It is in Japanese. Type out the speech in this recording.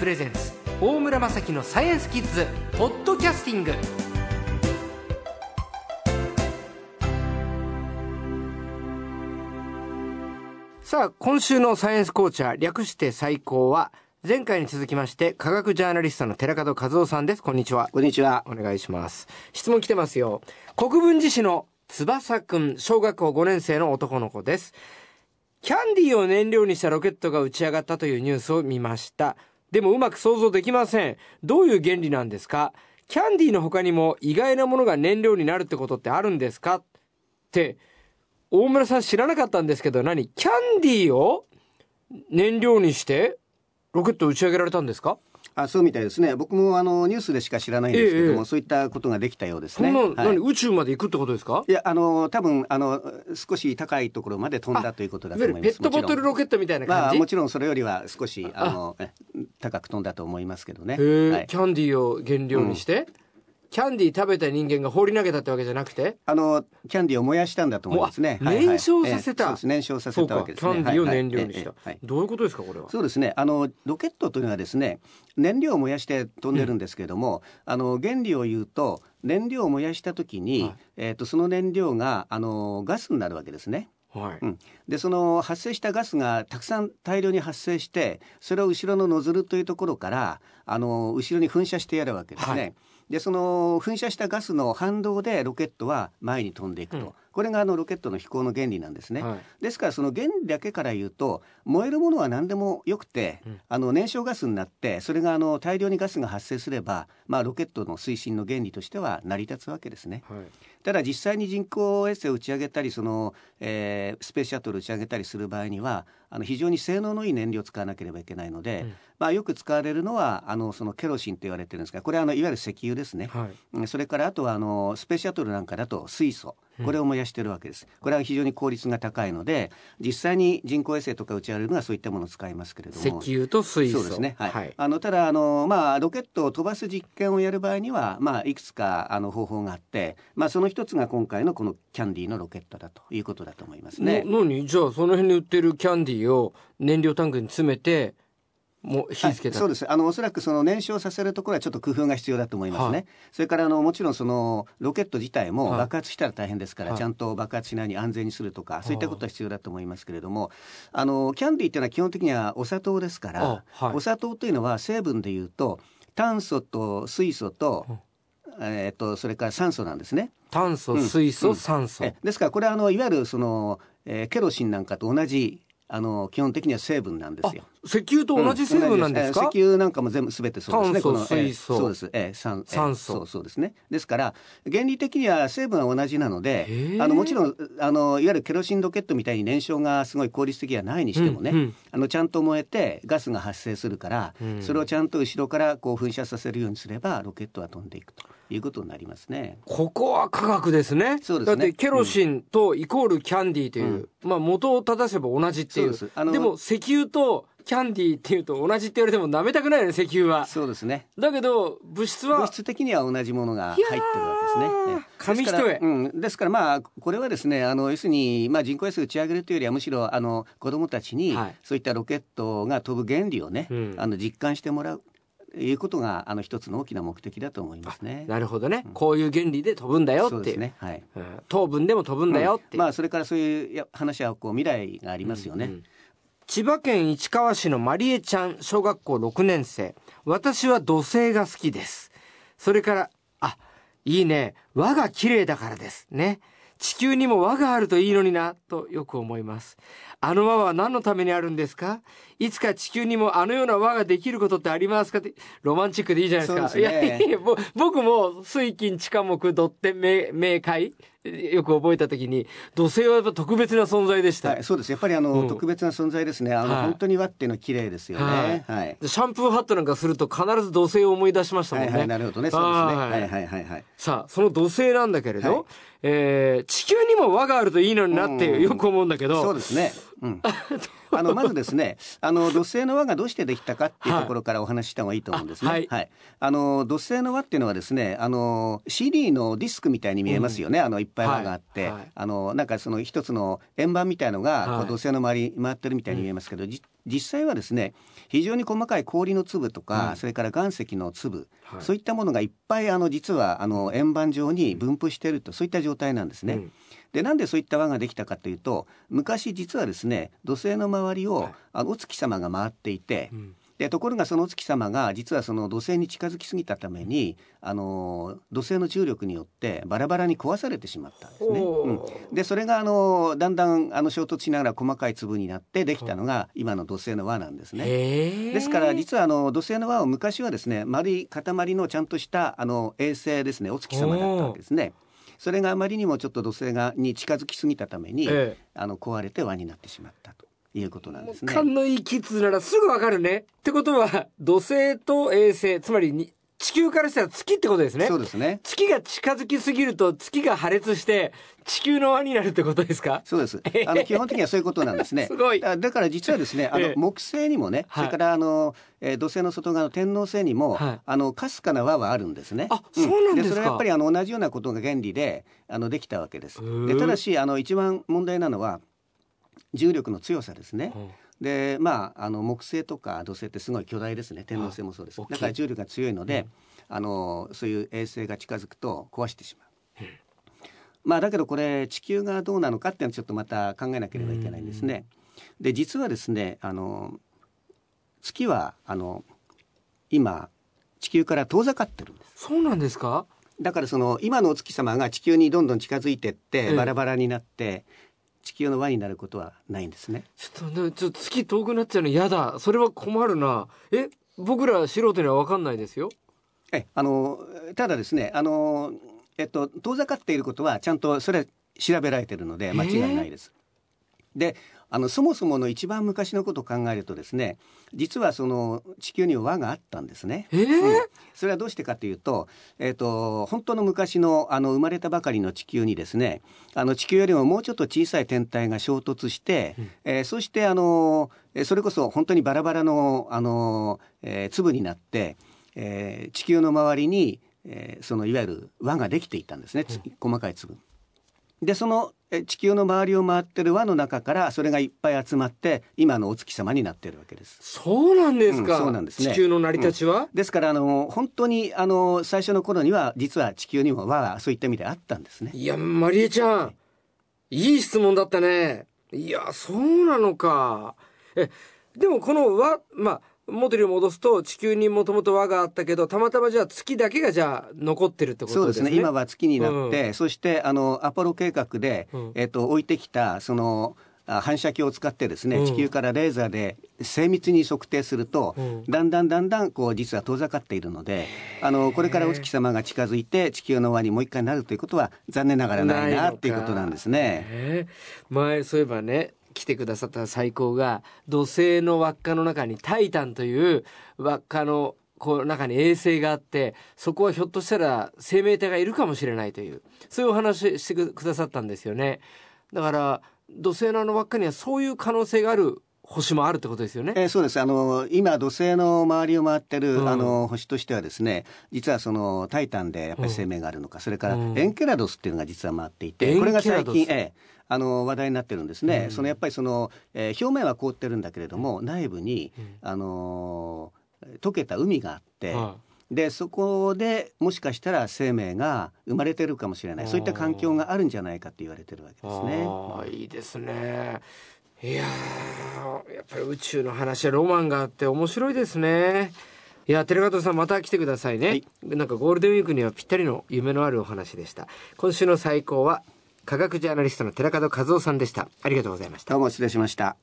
プレゼンツ大村雅樹のサイエンスキッズポッドキャスティング。さあ今週のサイエンスコーチャー略して最高は前回に続きまして科学ジャーナリストの寺門和夫さんです。こんにちは。こんにちは。お願いします。質問来てますよ。国分寺市の翼くん小学校5年生の男の子です。キャンディーを燃料にしたロケットが打ち上がったというニュースを見ましたでもうまく想像できません。どういう原理なんですか？キャンディーの他にも意外なものが燃料になるってことってあるんですか？って大村さん知らなかったんですけど何？キャンディーを燃料にしてロケット打ち上げられたんですか？あ、そうみたいですね。僕もあのニュースでしか知らないんですけども、ええそういったことができたようですね。な、はい。何宇宙まで行くってことですか？いや、あの、多分、あの、少し高いところまで飛んだということだと思います。ペットボトルロケットみたいなまあ、もちろんそれよりは少し、あの、え高く飛んだと思いますけどね。はい。キャンディーを原料にして、キャンディー食べた人間が放り投げたってわけじゃなくて？あの、キャンディーを燃やしたんだと思いますね。はいはい燃焼させたええそうです。燃焼させたわけですね。ャンディーをはいはい燃料にした、ええええはいどういうことですかこれは？そうですねあのロケットというのはですね燃料を燃やして飛んでるんですけれども、あの原理を言うと燃料を燃やした時に、はいえー、とその燃料があのガスになるわけですね。はい、うん、でその発生したガスがたくさん大量に発生してそれを後ろのノズルというところからあの後ろに噴射してやるわけですね。はいでその噴射したガスの反動でロケットは前に飛んでいくと、うん。これがあのロケットの飛行の原理なんですね。はい。ですからその原理だけから言うと燃えるものは何でもよくて、うん。あの燃焼ガスになってそれがあの大量にガスが発生すれば、まあ、ロケットの推進の原理としては成り立つわけですね。はい。ただ実際に人工衛星を打ち上げたりその、えースペースシャトルを打ち上げたりする場合にはあの非常に性能のいい燃料を使わなければいけないので、うんまあ、よく使われるのはあのそのケロシンと言われてるんですがこれはあのいわゆる石油ですね。はいうんそれからあとはあのスペースシャトルなんかだと水素うんこれを燃やしてるわけです。これは非常に効率が高いので実際に人工衛星とか打ち上げるのはそういったものを使いますけれども。石油と水素そうですね。はい。はいあのただあのまあロケットを飛ばす実験をやる場合にはまあいくつかあの方法があって、まあその一つが今回のこのキャンディーのロケットだということだと思いますね。の何じゃあその辺に売ってるキャンディーを燃料タンクに詰めてもう火つけた、はいそうです。あのおそらくその燃焼させるところはちょっと工夫が必要だと思いますね、はい。それからあのもちろんそのロケット自体もはい。爆発したら大変ですから、はい。ちゃんと爆発しないように安全にするとかそういったことは必要だと思いますけれどもあのキャンディーっていうのは基本的にはお砂糖ですから、お砂糖というのは成分でいうと炭素と水素と,、えー、とそれから酸素なんですね。炭素うん。水素、うん。酸素。えですからこれはあのいわゆるその、えーケロシンなんかと同じあの基本的には成分なんですよ。石油と同じ成分なんですか、うん石油なんかも全部すべてそうですね。炭素このえー水素そうです。えー酸えーそうそうですね。ですから原理的には成分は同じなのへで、ーあのもちろんあのいわゆるケロシンロケットみたいに燃焼がすごい効率的ではないにしてもね、うんうんあのちゃんと燃えてガスが発生するから、うんそれをちゃんと後ろからこう噴射させるようにすればロケットは飛んでいくということになりますね。ここは科学ですね。そうですねだってケロシンとイコールキャンディーという、まあ元を正せば同じっていう。そうですあのでも石油とキャンディーっていうと同じって言われても舐めたくないよね、石油は。そうですね。だけど物質は物質的には同じものが入ってるわけですね。ええ紙一重うん、ですからまあこれはですねあの要するにまあ人工衛星打ち上げるというよりはむしろあの子どもたちにはいそういったロケットが飛ぶ原理をね、うんあの実感してもらういうことがあの一つの大きな目的だと思いますね。なるほどね、こういう原理で飛ぶんだよっていうね。はい。うん糖分でも飛ぶんだよっていう、まあそれからそういうや話はこう未来がありますよね。うん千葉県市川市のまりえちゃん小学校6年生。私は土星が好きです。それからあいいね。輪が綺麗だからです。ね。地球にも輪があるといいのになとよく思います。あの輪は何のためにあるんですか？いつか地球にもあのような輪ができることってありますか？ってロマンチックでいいじゃないですか。すね。いやいやぼ僕も水金地下木土って明明快よく覚えた時に土星はやっぱ特別な存在でした、はい、そうです。やっぱりあの、うん特別な存在ですね。あの、はい本当に輪っていうのは綺麗ですよね。はい。でシャンプーハットなんかすると必ず土星を思い出しましたもんね。はいはい、なるほどね。そうですね。ははいいはいはいはい。さあ、その土星なんだけれど、はいえー地球にも輪があるといいのになってうんよく思うんだけど、そうですね。うん。あのまずですね、あの土星の輪がどうしてできたかっていうところからお話しした方がいいと思うんですね。あははいい。あの土星の輪っていうのはですね、あの CD のディスクみたいに見えますよね。あのいっぱい輪があって、はいはいあのなんかその一つの円盤みたいのがはい土星の周りに回ってるみたいに見えますけど、じ実際はですね非常に細かい氷の粒とか、うんそれから岩石の粒、はい。そういったものがいっぱいあの実はあの円盤状に分布しているとそういった状態なんですね。うん。でなんでそういった輪ができたかというと昔実はですね土星の周りを、はい。あのお月様が回っていて、うんでところがそのお月様が実はその土星に近づきすぎたためにあの土星の重力によってバラバラに壊されてしまったんですね。ほううんでそれがあのだんだんあの衝突しながら細かい粒になってできたのが今の土星の輪なんですね。ですから実はあの土星の輪を昔はですね丸い塊のちゃんとしたあの衛星ですねお月様だったわけですね。それがあまりにもちょっと土星がに近づきすぎたために、ええあの壊れて輪になってしまったということなんですね。勘のいいキッズならすぐわかるね。ってことは、土星と衛星、つまりに地球からしたら月ってことですね。そうですね。月が近づきすぎると月が破裂して地球の輪になるってことですか？そうです。あの基本的にはそういうことなんですね。すごいだだから実はですね、あええの木星にもね、はいそれからあの、えー土星の外側の天王星にも、はいあのかすかな輪はあるんですね。あそうなんですかそれはやっぱりあの同じようなことが原理であのできたわけです。でただしあの一番問題なのは重力の強さですね。でまああの木星とか土星ってすごい巨大ですね。天王星もそうです、だから重力が強いので、あのそういう衛星が近づくと壊してしまう、まあだけどこれ地球がどうなのかっていうのはちょっとまた考えなければいけないんですね、で実はですねあの月はあの今地球から遠ざかってるんです。そうなんですか？だからその今のお月様が地球にどんどん近づいてって、ええ。バラバラになって地球の輪になることはないんですねちょっとね、ちょっと月遠くなっちゃうの嫌だ。それは困るな。え、僕ら素人には分かんないですよ。えあのただですねあの、えっと、遠ざかっていることはちゃんとそれは調べられているので間違いないです。であのそもそもの一番昔のことを考えるとですね実はその地球には輪があったんですね。えー？うん。それはどうしてかというと,、えっと本当の昔のあの生まれたばかりの地球にですねあの地球よりももうちょっと小さい天体が衝突して、えーそしてあのえーそれこそ本当にバラバラのあの、えー粒になって、えー地球の周りに、えーそのいわゆる輪ができていたんですね、つ細かい粒。でそのえ地球の周りを回ってる輪の中からそれがいっぱい集まって今のお月様になってるわけです。そうなんですか、うんそうなんですね地球の成り立ちは、ですからあの本当にあの最初の頃には実は地球にも輪がそういった意味であったんですね。いや、マリエちゃん、いい質問だったね。いや、そうなのか。え、でもこの輪、まあ、元に戻すと地球にもともと輪があったけど、たまたまじゃあ月だけがじゃあ残ってるってことでね。そうですすね。今は月になって、そしてあのアポロ計画で、うん。えっと置いてきたそのあ反射鏡を使ってですね、うん。地球からレーザーで精密に測定すると、うん。だんだんだんだんこう実は遠ざかっているのであのこれからお月様が近づいて地球の輪にもう一回なるということは残念ながらないなっていうことなんですね。ね前そういえばね来てくださった最高が土星の輪っかの中にタイタンという輪っかのこう中に衛星があってそこはひょっとしたら生命体がいるかもしれないというそういうお話してくださったんですよね。だから土星のあの輪っかにはそういう可能性がある星もあるってことですよね。えーそうです。あの今土星の周りを回ってる、うん。あの星としてはですね実はそのタイタンでやっぱり生命があるのか、それからうんエンケラドスっていうのが実は回っていて、これが最近、えーあの話題になってるんですね、うん。そのやっぱりその、えー表面は凍ってるんだけれども内部に、うん。あのー溶けた海があって、はでそこでもしかしたら生命が生まれてるかもしれない。そういった環境があるんじゃないかって言われてるわけいですね。いいですね。いやーやっぱり宇宙の話はロマンがあって面白いですね。いや、寺門さんまた来てくださいね、はいなんかゴールデンウィークにはぴったりの夢のあるお話でした。今週の最高は科学ジャーナリストの寺門和夫さんでした。ありがとうございました。どうも失礼しました。